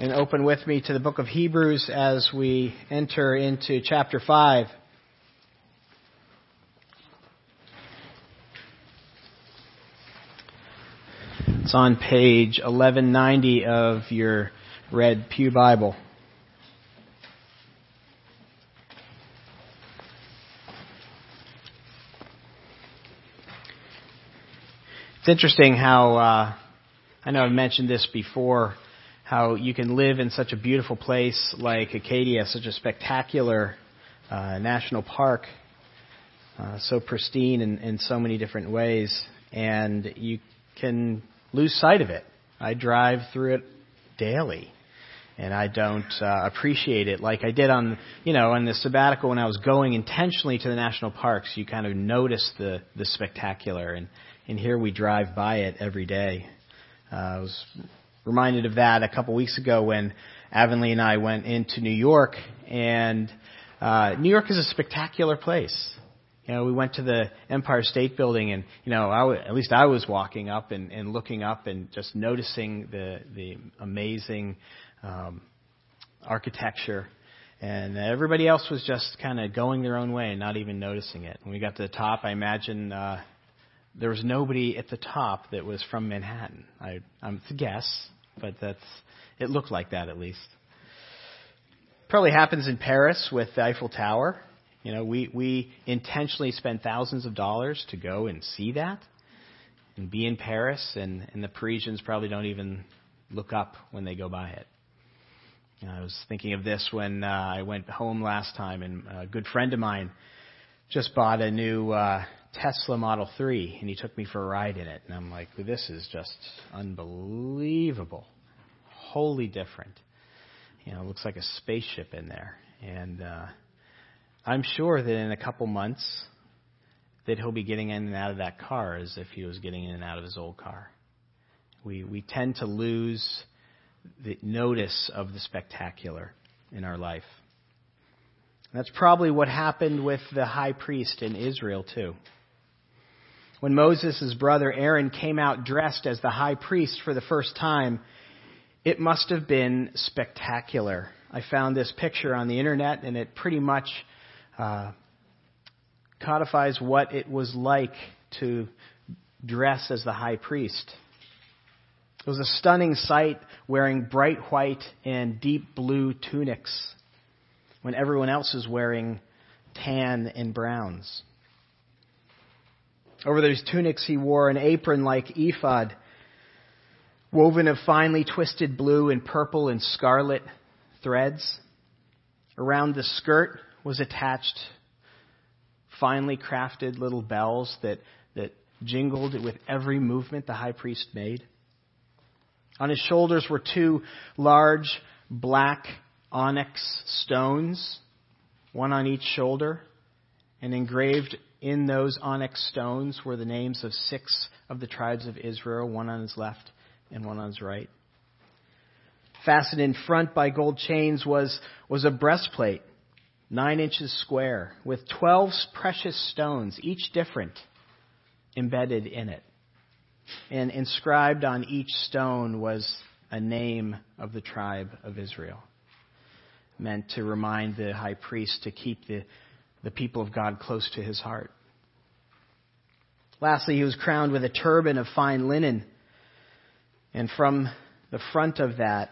and open with me to the book of Hebrews as we enter into chapter 5. It's on page 1190 of your red Pew Bible. It's interesting how, uh, I know I've mentioned this before, how you can live in such a beautiful place like Acadia, such a spectacular uh, national park, uh, so pristine in, in so many different ways, and you can lose sight of it. I drive through it daily, and I don't uh, appreciate it like I did on, you know, on the sabbatical when I was going intentionally to the national parks. You kind of notice the the spectacular, and and here we drive by it every day. Uh, was reminded of that a couple weeks ago when Avonlea and I went into New York, and uh, New York is a spectacular place. You know, we went to the Empire State Building, and you know, I w- at least I was walking up and, and looking up and just noticing the the amazing um, architecture, and everybody else was just kind of going their own way and not even noticing it. When we got to the top, I imagine uh, there was nobody at the top that was from Manhattan. I, I'm a guess, but that's it looked like that at least. Probably happens in Paris with the Eiffel Tower. You know, we we intentionally spend thousands of dollars to go and see that and be in Paris, and and the Parisians probably don't even look up when they go by it. You know, I was thinking of this when uh, I went home last time, and a good friend of mine just bought a new uh, Tesla Model 3, and he took me for a ride in it. And I'm like, this is just unbelievable. Wholly different. You know, it looks like a spaceship in there. And uh, I'm sure that in a couple months that he'll be getting in and out of that car as if he was getting in and out of his old car. We, we tend to lose the notice of the spectacular in our life. That's probably what happened with the high priest in Israel, too. When Moses' brother Aaron came out dressed as the high priest for the first time, it must have been spectacular. I found this picture on the internet, and it pretty much uh, codifies what it was like to dress as the high priest. It was a stunning sight wearing bright white and deep blue tunics when everyone else is wearing tan and browns. Over those tunics, he wore an apron like ephod, woven of finely twisted blue and purple and scarlet threads. Around the skirt was attached finely crafted little bells that, that jingled with every movement the high priest made. On his shoulders were two large black onyx stones, one on each shoulder, and engraved in those onyx stones were the names of six of the tribes of Israel, one on his left and one on his right. Fastened in front by gold chains was, was a breastplate, nine inches square, with twelve precious stones, each different, embedded in it. And inscribed on each stone was a name of the tribe of Israel, meant to remind the high priest to keep the the people of God close to his heart. Lastly, he was crowned with a turban of fine linen, and from the front of that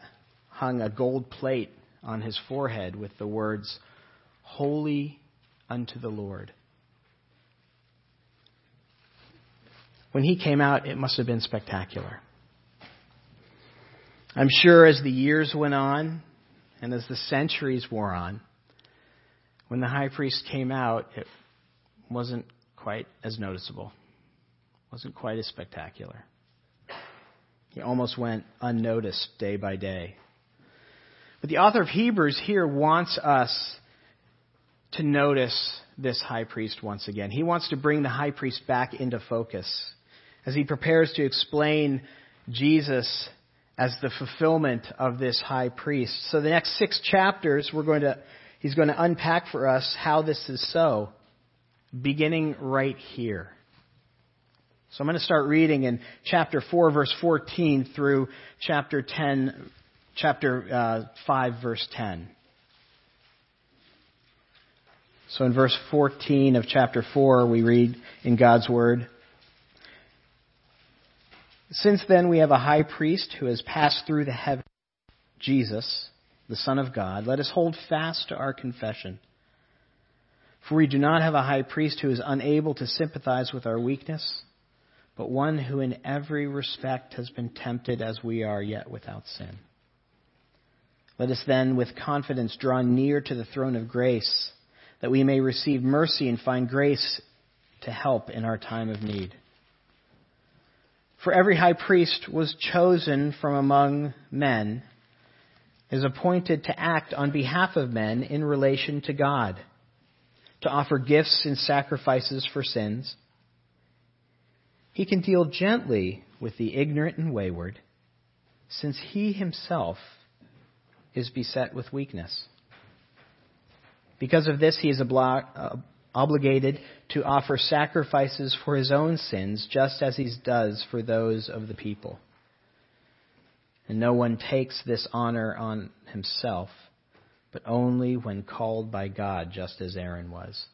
hung a gold plate on his forehead with the words, Holy unto the Lord. When he came out, it must have been spectacular. I'm sure as the years went on and as the centuries wore on, when the high priest came out, it wasn't quite as noticeable, wasn't quite as spectacular. He almost went unnoticed day by day. But the author of Hebrews here wants us to notice this high priest once again. He wants to bring the high priest back into focus as he prepares to explain Jesus as the fulfillment of this high priest. So the next six chapters, we're going to He's going to unpack for us how this is so, beginning right here. So I'm going to start reading in chapter 4, verse 14 through chapter 10, chapter uh, 5, verse 10. So in verse 14 of chapter 4, we read in God's Word Since then we have a high priest who has passed through the heavens, Jesus, the Son of God, let us hold fast to our confession. For we do not have a high priest who is unable to sympathize with our weakness, but one who in every respect has been tempted as we are, yet without sin. Let us then with confidence draw near to the throne of grace, that we may receive mercy and find grace to help in our time of need. For every high priest was chosen from among men, is appointed to act on behalf of men in relation to God to offer gifts and sacrifices for sins. He can deal gently with the ignorant and wayward, since he himself is beset with weakness. Because of this, he is uh, obligated to offer sacrifices for his own sins, just as he does for those of the people. And no one takes this honor on himself but only when called by God, just as Aaron was.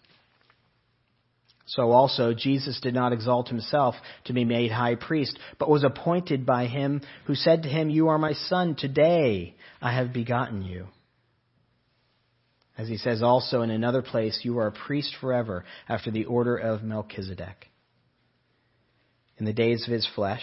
So also, Jesus did not exalt himself to be made high priest, but was appointed by him who said to him, You are my son, today I have begotten you. As he says also in another place, You are a priest forever after the order of Melchizedek. In the days of his flesh,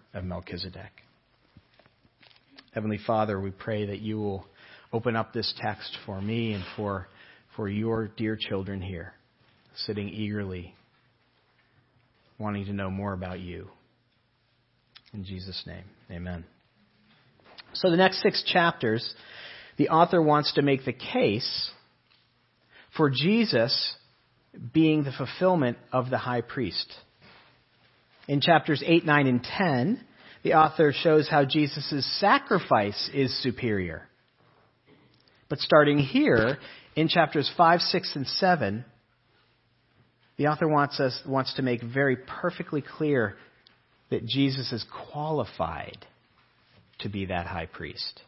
of Melchizedek. Heavenly Father, we pray that you will open up this text for me and for, for your dear children here, sitting eagerly, wanting to know more about you. In Jesus' name, amen. So, the next six chapters, the author wants to make the case for Jesus being the fulfillment of the high priest. In chapters 8, 9, and 10, the author shows how Jesus' sacrifice is superior. But starting here in chapters 5, 6, and 7, the author wants us wants to make very perfectly clear that Jesus is qualified to be that high priest.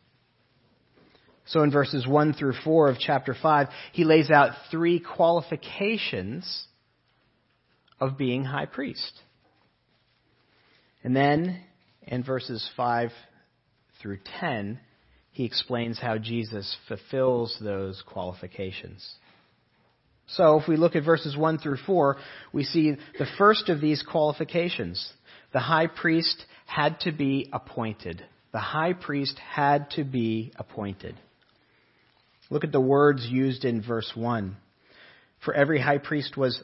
So in verses 1 through 4 of chapter 5, he lays out three qualifications of being high priest. And then in verses 5 through 10, he explains how Jesus fulfills those qualifications. So, if we look at verses 1 through 4, we see the first of these qualifications. The high priest had to be appointed. The high priest had to be appointed. Look at the words used in verse 1. For every high priest was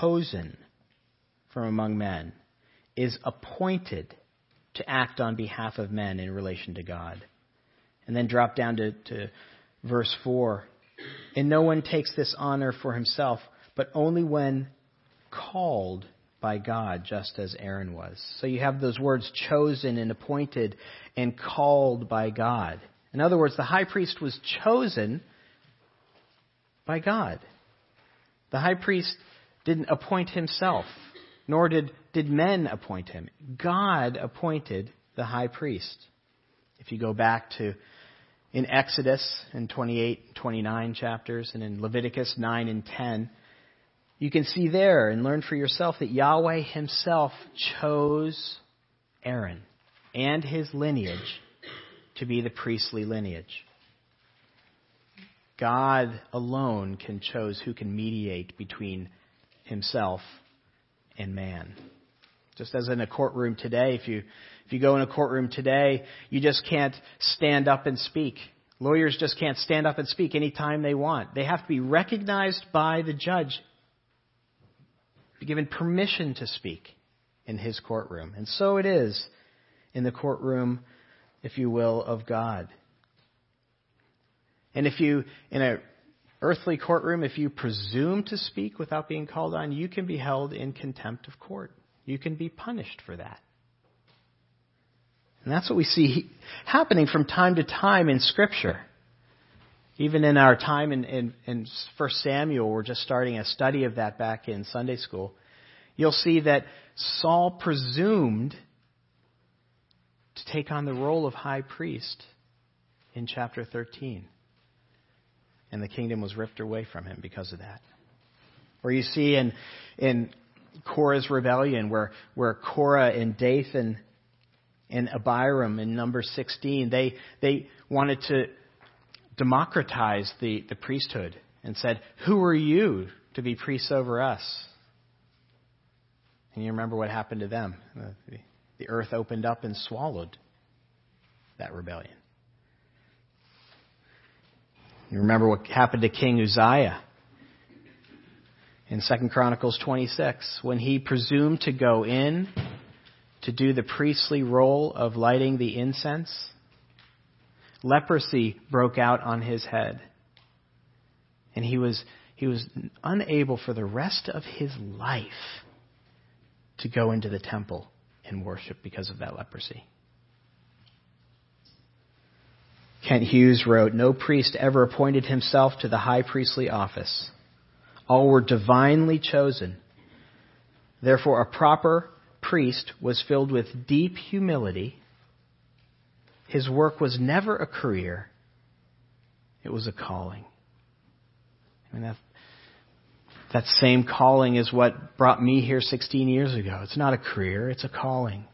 chosen from among men, is appointed to act on behalf of men in relation to God. And then drop down to, to verse 4. And no one takes this honor for himself, but only when called by God, just as Aaron was. So you have those words chosen and appointed and called by God. In other words, the high priest was chosen by God. The high priest didn't appoint himself, nor did, did men appoint him. God appointed the high priest. If you go back to in Exodus in 28, 29 chapters, and in Leviticus 9 and 10, you can see there and learn for yourself that Yahweh himself chose Aaron and his lineage to be the priestly lineage. God alone can choose who can mediate between himself and man. Just as in a courtroom today, if you if you go in a courtroom today, you just can't stand up and speak. Lawyers just can't stand up and speak anytime they want. They have to be recognized by the judge, be given permission to speak in his courtroom. And so it is in the courtroom if you will, of God. And if you, in an earthly courtroom, if you presume to speak without being called on, you can be held in contempt of court. You can be punished for that. And that's what we see happening from time to time in Scripture. Even in our time in, in, in 1 Samuel, we're just starting a study of that back in Sunday school. You'll see that Saul presumed to take on the role of high priest in chapter 13. And the kingdom was ripped away from him because of that. Or you see in, in Korah's rebellion, where, where Korah and Dathan and Abiram in number 16, they, they wanted to democratize the, the priesthood and said, Who are you to be priests over us? And you remember what happened to them. The, the earth opened up and swallowed that rebellion. You remember what happened to King Uzziah in 2 Chronicles 26 when he presumed to go in to do the priestly role of lighting the incense. Leprosy broke out on his head. And he was, he was unable for the rest of his life to go into the temple and worship because of that leprosy. Kent Hughes wrote, No priest ever appointed himself to the high priestly office. All were divinely chosen. Therefore, a proper priest was filled with deep humility. His work was never a career, it was a calling. I mean, that, that same calling is what brought me here 16 years ago. It's not a career, it's a calling.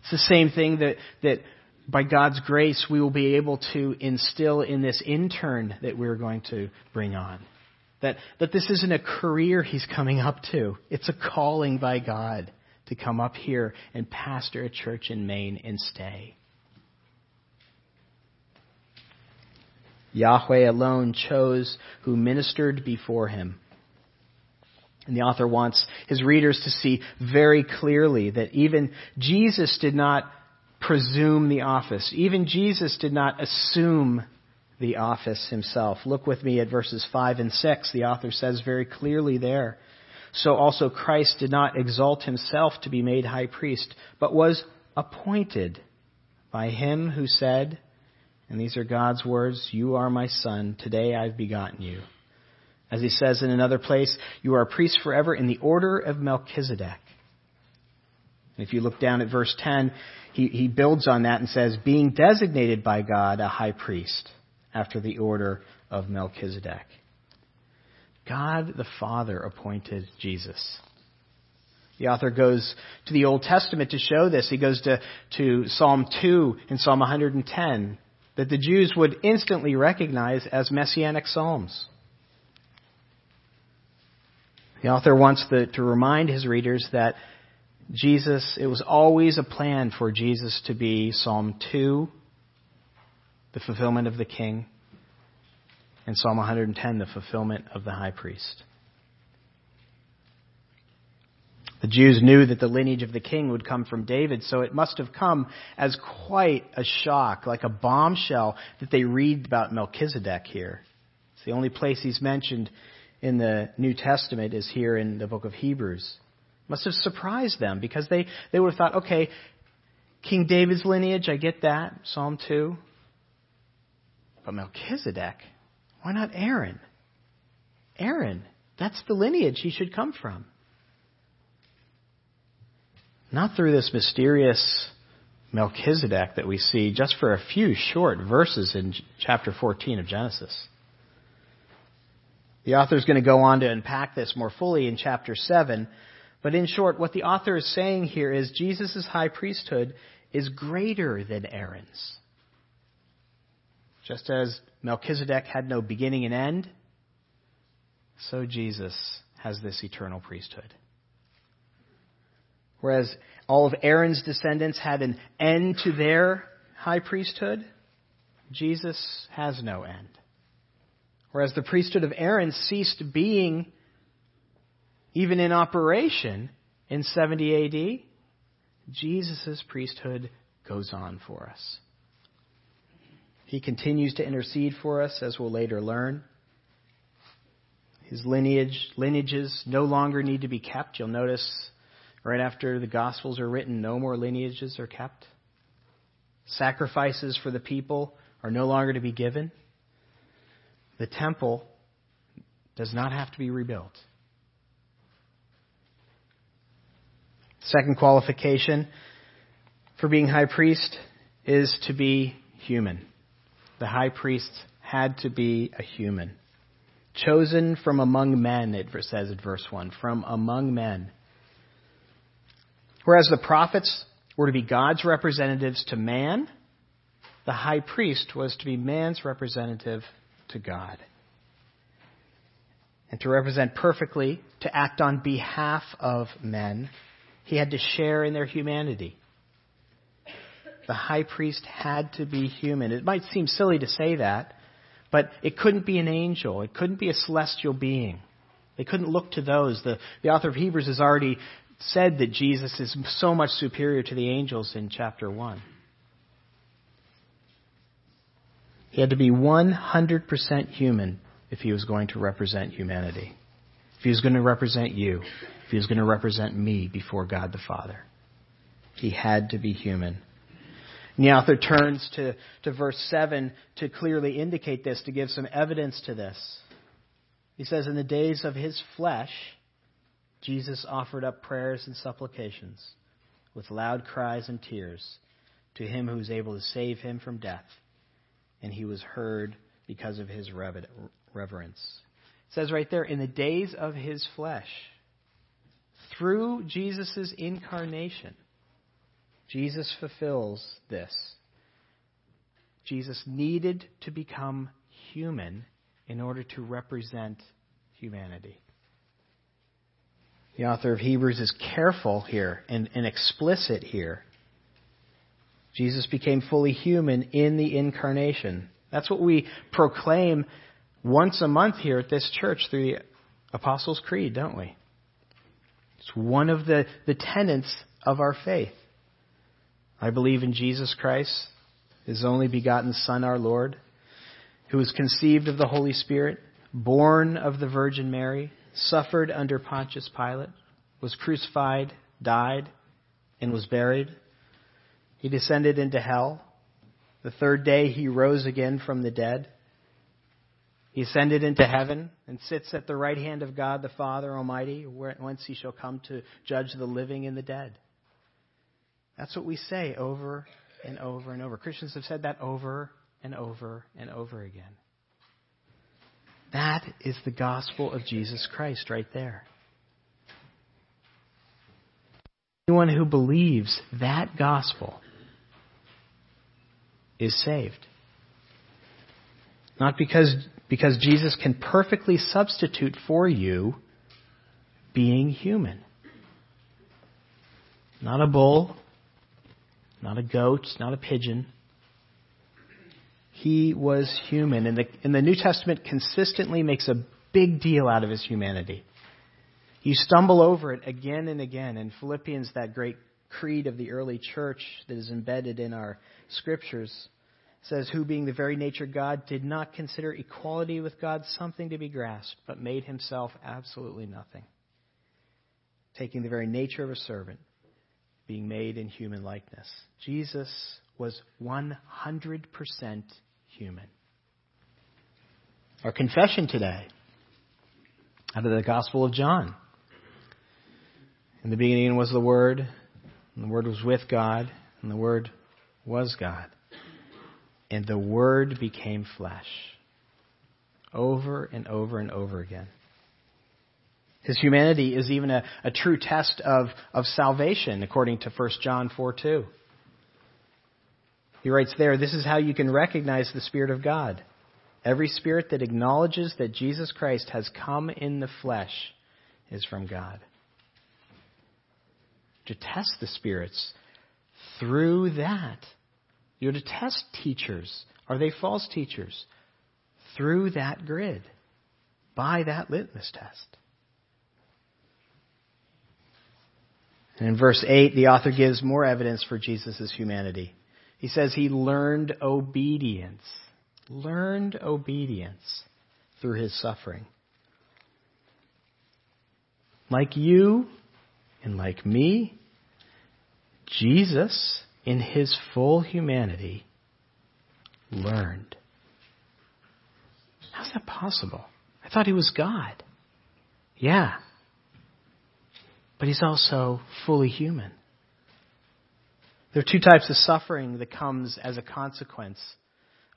It's the same thing that, that by God's grace we will be able to instill in this intern that we're going to bring on. That, that this isn't a career he's coming up to. It's a calling by God to come up here and pastor a church in Maine and stay. Yahweh alone chose who ministered before him. And the author wants his readers to see very clearly that even Jesus did not presume the office. Even Jesus did not assume the office himself. Look with me at verses 5 and 6. The author says very clearly there so also Christ did not exalt himself to be made high priest, but was appointed by him who said, and these are God's words, You are my son, today I've begotten you. As he says in another place, You are a priest forever in the order of Melchizedek. And if you look down at verse 10, he, he builds on that and says, Being designated by God a high priest after the order of Melchizedek. God the Father appointed Jesus. The author goes to the Old Testament to show this. He goes to, to Psalm 2 and Psalm 110 that the Jews would instantly recognize as messianic psalms. The author wants the, to remind his readers that Jesus, it was always a plan for Jesus to be Psalm 2, the fulfillment of the king, and Psalm 110, the fulfillment of the high priest. The Jews knew that the lineage of the king would come from David, so it must have come as quite a shock, like a bombshell, that they read about Melchizedek here. It's the only place he's mentioned in the New Testament is here in the book of Hebrews. Must have surprised them because they, they would have thought, okay, King David's lineage, I get that, Psalm 2. But Melchizedek, why not Aaron? Aaron, that's the lineage he should come from. Not through this mysterious Melchizedek that we see just for a few short verses in chapter 14 of Genesis. The author is going to go on to unpack this more fully in chapter 7, but in short, what the author is saying here is Jesus' high priesthood is greater than Aaron's. Just as Melchizedek had no beginning and end, so Jesus has this eternal priesthood. Whereas all of Aaron's descendants had an end to their high priesthood, Jesus has no end. Whereas the priesthood of Aaron ceased being even in operation in 70 AD, Jesus' priesthood goes on for us. He continues to intercede for us, as we'll later learn. His lineage, lineages no longer need to be kept. You'll notice right after the Gospels are written, no more lineages are kept. Sacrifices for the people are no longer to be given. The temple does not have to be rebuilt. Second qualification for being high priest is to be human. The high priest had to be a human. Chosen from among men, it says in verse 1. From among men. Whereas the prophets were to be God's representatives to man, the high priest was to be man's representative to God. And to represent perfectly, to act on behalf of men, he had to share in their humanity. The high priest had to be human. It might seem silly to say that, but it couldn't be an angel. It couldn't be a celestial being. They couldn't look to those. The, the author of Hebrews has already said that Jesus is so much superior to the angels in chapter 1. He had to be 100% human if he was going to represent humanity. If he was going to represent you. If he was going to represent me before God the Father. He had to be human. And the author turns to, to verse 7 to clearly indicate this, to give some evidence to this. He says, In the days of his flesh, Jesus offered up prayers and supplications with loud cries and tears to him who was able to save him from death, and he was heard because of his reverence. It says right there, in the days of his flesh, through Jesus' incarnation, Jesus fulfills this. Jesus needed to become human in order to represent humanity. The author of Hebrews is careful here and, and explicit here. Jesus became fully human in the incarnation. That's what we proclaim once a month here at this church through the Apostles' Creed, don't we? It's one of the, the tenets of our faith. I believe in Jesus Christ, his only begotten Son, our Lord, who was conceived of the Holy Spirit, born of the Virgin Mary, suffered under Pontius Pilate, was crucified, died, and was buried. He descended into hell. The third day he rose again from the dead. He ascended into heaven and sits at the right hand of God the Father Almighty, whence he shall come to judge the living and the dead. That's what we say over and over and over. Christians have said that over and over and over again. That is the gospel of Jesus Christ right there. Anyone who believes that gospel is saved. Not because, because Jesus can perfectly substitute for you being human. Not a bull, not a goat, not a pigeon. He was human. And the, and the New Testament consistently makes a big deal out of his humanity. You stumble over it again and again. In Philippians, that great creed of the early church that is embedded in our scriptures says, Who being the very nature God did not consider equality with God something to be grasped, but made himself absolutely nothing, taking the very nature of a servant being made in human likeness. Jesus was 100% human. Our confession today, out of the Gospel of John. In the beginning was the Word, and the Word was with God, and the Word was God. And the Word became flesh. Over and over and over again. His humanity is even a, a true test of, of salvation, according to 1 John 4 2. He writes there, This is how you can recognize the Spirit of God. Every spirit that acknowledges that Jesus Christ has come in the flesh is from God. To test the spirits through that, you're to test teachers. Are they false teachers? Through that grid, by that litmus test. And in verse 8, the author gives more evidence for Jesus' humanity. He says he learned obedience. Learned obedience through his suffering. Like you and like me, Jesus, in his full humanity, learned. How's that possible? I thought he was God. Yeah. But he's also fully human. There are two types of suffering that comes as a consequence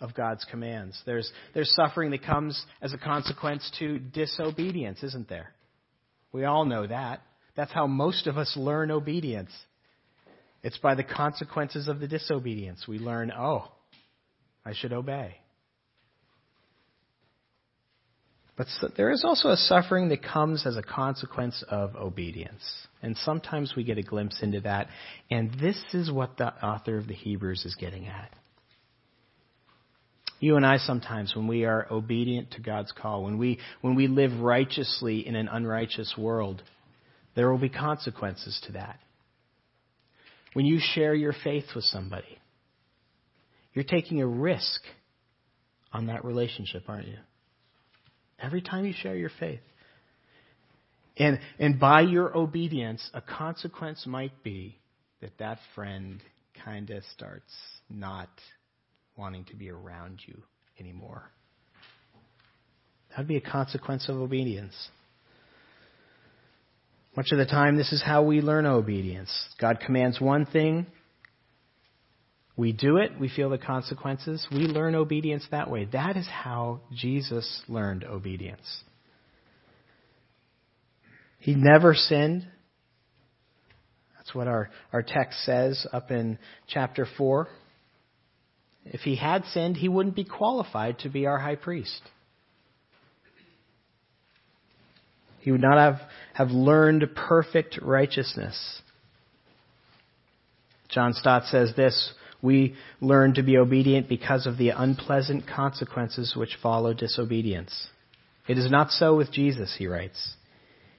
of God's commands. There's, there's suffering that comes as a consequence to disobedience, isn't there? We all know that. That's how most of us learn obedience. It's by the consequences of the disobedience. We learn, oh, I should obey. But there is also a suffering that comes as a consequence of obedience. And sometimes we get a glimpse into that. And this is what the author of the Hebrews is getting at. You and I sometimes, when we are obedient to God's call, when we, when we live righteously in an unrighteous world, there will be consequences to that. When you share your faith with somebody, you're taking a risk on that relationship, aren't you? Every time you share your faith. And, and by your obedience, a consequence might be that that friend kind of starts not wanting to be around you anymore. That would be a consequence of obedience. Much of the time, this is how we learn obedience. God commands one thing, we do it, we feel the consequences, we learn obedience that way. That is how Jesus learned obedience. He never sinned. That's what our, our text says up in chapter 4. If he had sinned, he wouldn't be qualified to be our high priest. He would not have, have learned perfect righteousness. John Stott says this We learn to be obedient because of the unpleasant consequences which follow disobedience. It is not so with Jesus, he writes.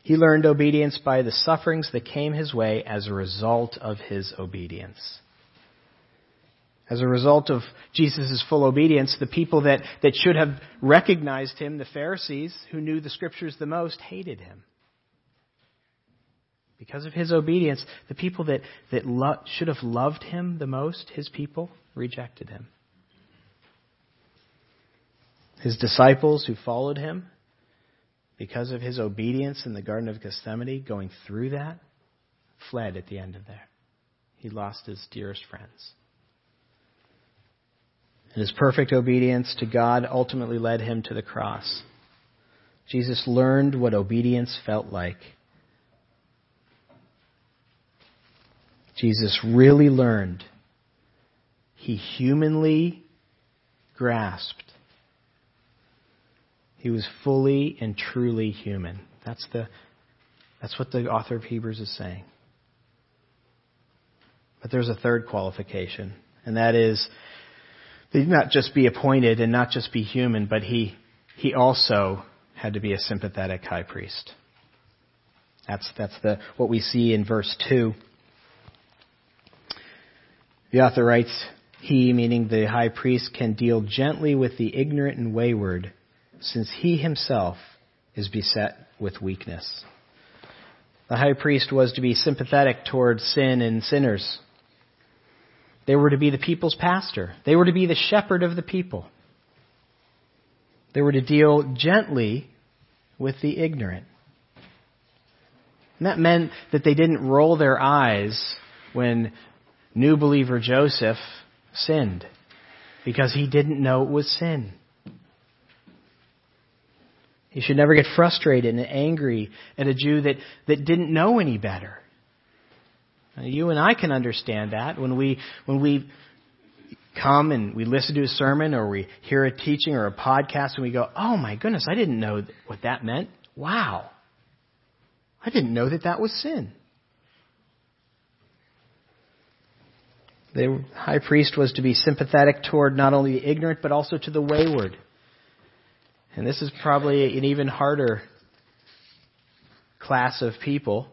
He learned obedience by the sufferings that came his way as a result of his obedience. As a result of Jesus' full obedience, the people that, that should have recognized him, the Pharisees, who knew the scriptures the most, hated him. Because of his obedience, the people that, that lo- should have loved him the most, his people, rejected him. His disciples who followed him, because of his obedience in the Garden of Gethsemane, going through that, fled at the end of there. He lost his dearest friends. And his perfect obedience to God ultimately led him to the cross. Jesus learned what obedience felt like. Jesus really learned. He humanly grasped. He was fully and truly human. That's the that's what the author of Hebrews is saying. But there's a third qualification, and that is he did not just be appointed and not just be human, but he, he also had to be a sympathetic high priest. That's, that's the, what we see in verse 2. The author writes, He, meaning the high priest, can deal gently with the ignorant and wayward, since he himself is beset with weakness. The high priest was to be sympathetic towards sin and sinners. They were to be the people's pastor. They were to be the shepherd of the people. They were to deal gently with the ignorant. And that meant that they didn't roll their eyes when new believer Joseph sinned because he didn't know it was sin. He should never get frustrated and angry at a Jew that, that didn't know any better. Uh, you and I can understand that when we when we come and we listen to a sermon or we hear a teaching or a podcast and we go, "Oh my goodness, I didn't know what that meant." Wow. I didn't know that that was sin. The high priest was to be sympathetic toward not only the ignorant but also to the wayward. And this is probably an even harder class of people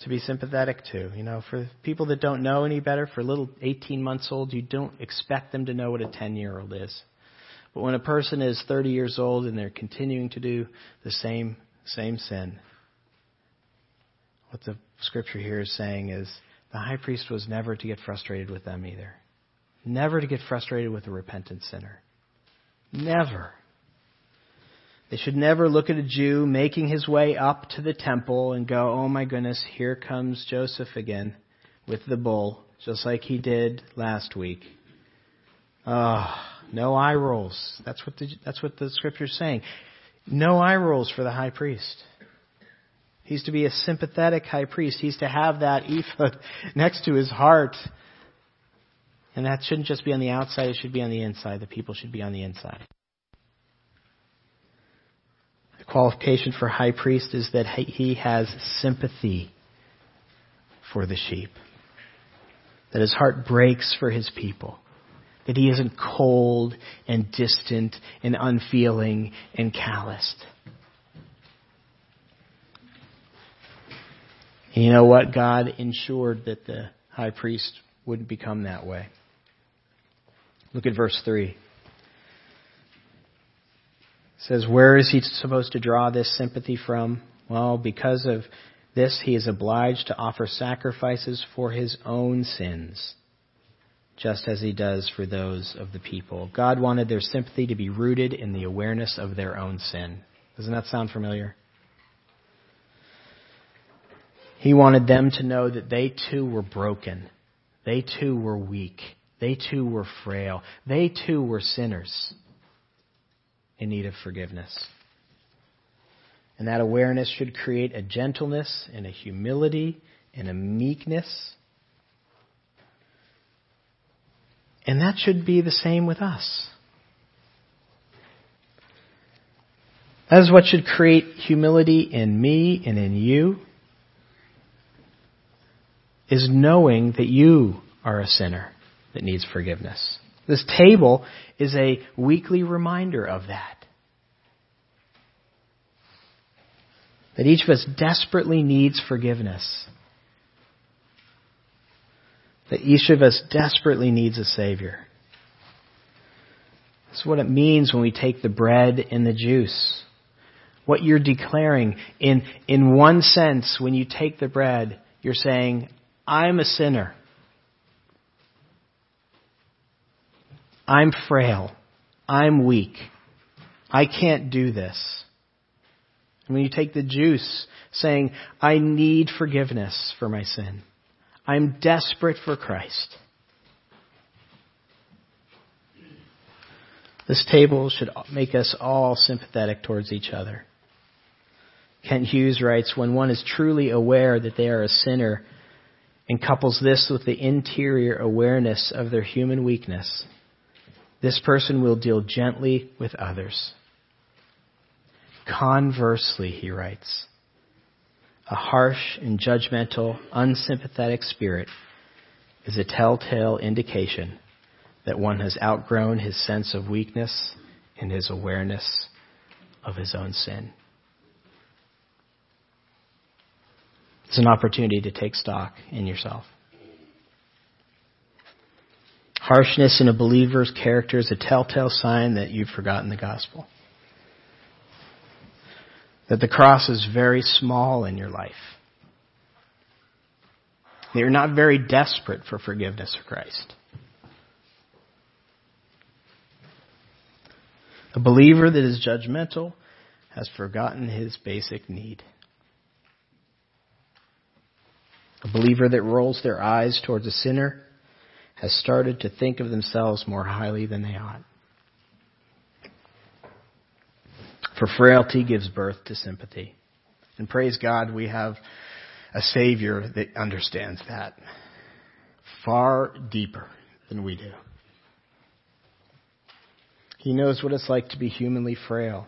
to be sympathetic to. You know, for people that don't know any better, for little 18 months old, you don't expect them to know what a 10 year old is. But when a person is 30 years old and they're continuing to do the same, same sin, what the scripture here is saying is the high priest was never to get frustrated with them either. Never to get frustrated with a repentant sinner. Never. They should never look at a Jew making his way up to the temple and go, oh my goodness, here comes Joseph again with the bull, just like he did last week. Oh, no eye rolls. That's what the, that's what the scripture's saying. No eye rolls for the high priest. He's to be a sympathetic high priest. He's to have that ephod next to his heart. And that shouldn't just be on the outside, it should be on the inside. The people should be on the inside. Qualification for high priest is that he has sympathy for the sheep. That his heart breaks for his people. That he isn't cold and distant and unfeeling and calloused. And you know what? God ensured that the high priest wouldn't become that way. Look at verse 3. Says, Where is he supposed to draw this sympathy from? Well, because of this, he is obliged to offer sacrifices for his own sins, just as he does for those of the people. God wanted their sympathy to be rooted in the awareness of their own sin. Doesn't that sound familiar? He wanted them to know that they too were broken. They too were weak. They too were frail. They too were sinners in need of forgiveness. And that awareness should create a gentleness and a humility and a meekness. And that should be the same with us. That is what should create humility in me and in you is knowing that you are a sinner that needs forgiveness. This table is a weekly reminder of that. That each of us desperately needs forgiveness. That each of us desperately needs a Savior. That's what it means when we take the bread and the juice. What you're declaring, in, in one sense, when you take the bread, you're saying, I'm a sinner. I'm frail. I'm weak. I can't do this. And when you take the juice, saying, I need forgiveness for my sin. I'm desperate for Christ. This table should make us all sympathetic towards each other. Kent Hughes writes, when one is truly aware that they are a sinner, and couples this with the interior awareness of their human weakness, this person will deal gently with others. Conversely, he writes, a harsh and judgmental, unsympathetic spirit is a telltale indication that one has outgrown his sense of weakness and his awareness of his own sin. It's an opportunity to take stock in yourself. Harshness in a believer's character is a telltale sign that you've forgotten the gospel. That the cross is very small in your life. That you're not very desperate for forgiveness of Christ. A believer that is judgmental has forgotten his basic need. A believer that rolls their eyes towards a sinner has started to think of themselves more highly than they ought. For frailty gives birth to sympathy. And praise God, we have a Savior that understands that far deeper than we do. He knows what it's like to be humanly frail.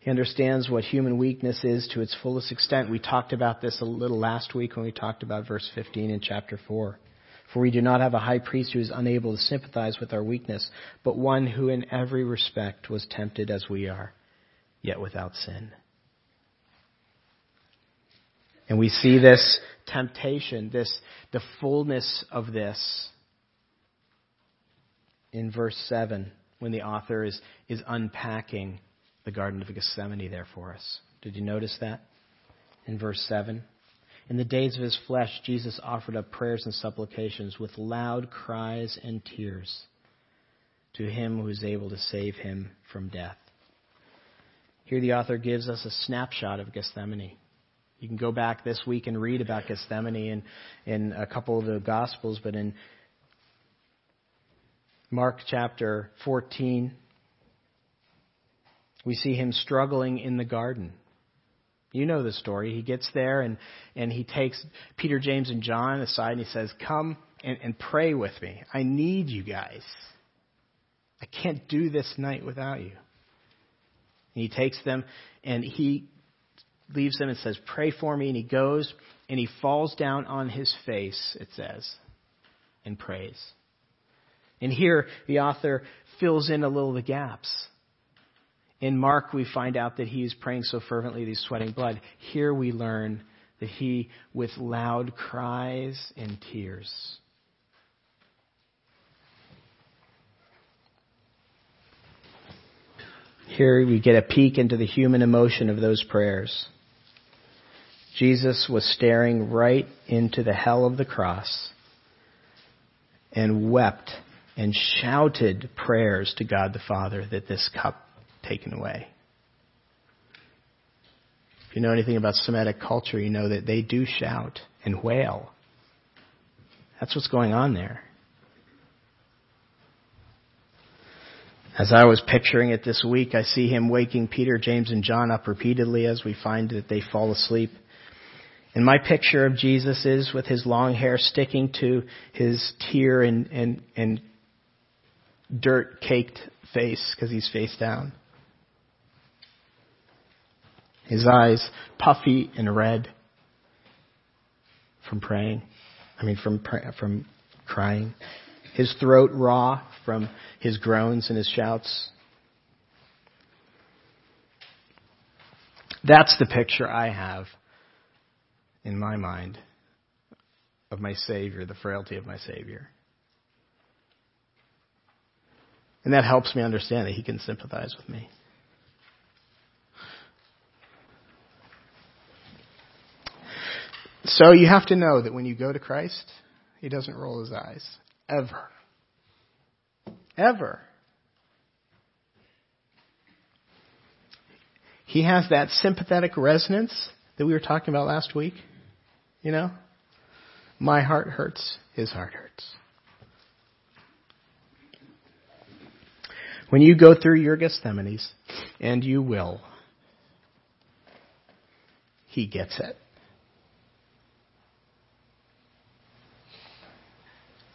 He understands what human weakness is to its fullest extent. We talked about this a little last week when we talked about verse 15 in chapter 4. For we do not have a high priest who is unable to sympathize with our weakness, but one who in every respect was tempted as we are, yet without sin. And we see this temptation, this, the fullness of this in verse 7 when the author is, is unpacking the Garden of Gethsemane there for us. Did you notice that? In verse 7. In the days of his flesh, Jesus offered up prayers and supplications with loud cries and tears to him who is able to save him from death. Here the author gives us a snapshot of Gethsemane. You can go back this week and read about Gethsemane in, in a couple of the Gospels, but in Mark chapter 14, we see him struggling in the garden. You know the story. He gets there and, and he takes Peter, James, and John aside and he says, Come and, and pray with me. I need you guys. I can't do this night without you. And he takes them and he leaves them and says, Pray for me. And he goes and he falls down on his face, it says, and prays. And here the author fills in a little of the gaps. In Mark, we find out that he is praying so fervently that he's sweating blood. Here we learn that he, with loud cries and tears, Here we get a peek into the human emotion of those prayers. Jesus was staring right into the hell of the cross and wept and shouted prayers to God the Father that this cup taken away. If you know anything about Semitic culture, you know that they do shout and wail. That's what's going on there. As I was picturing it this week, I see him waking Peter, James, and John up repeatedly as we find that they fall asleep. And my picture of Jesus is with his long hair sticking to his tear and, and, and dirt caked face because he's face down. His eyes puffy and red from praying. I mean, from, from crying. His throat raw from his groans and his shouts. That's the picture I have in my mind of my Savior, the frailty of my Savior. And that helps me understand that He can sympathize with me. So you have to know that when you go to Christ, He doesn't roll His eyes. Ever. Ever. He has that sympathetic resonance that we were talking about last week. You know? My heart hurts, his heart hurts. When you go through your Gethsemanes, and you will, he gets it.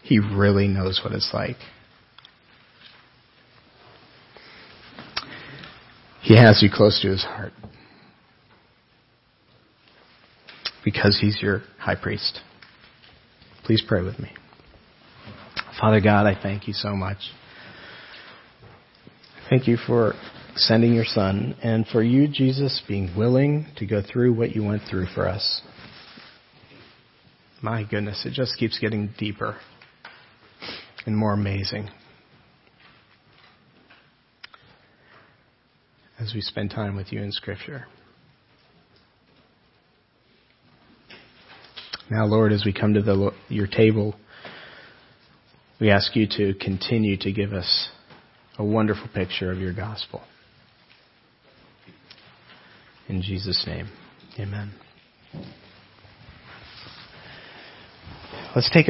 He really knows what it's like. He has you close to his heart. Because he's your high priest. Please pray with me. Father God, I thank you so much. Thank you for sending your son and for you, Jesus, being willing to go through what you went through for us. My goodness, it just keeps getting deeper and more amazing as we spend time with you in Scripture. Now, Lord, as we come to the, your table, we ask you to continue to give us a wonderful picture of your gospel. In Jesus' name, amen. Let's take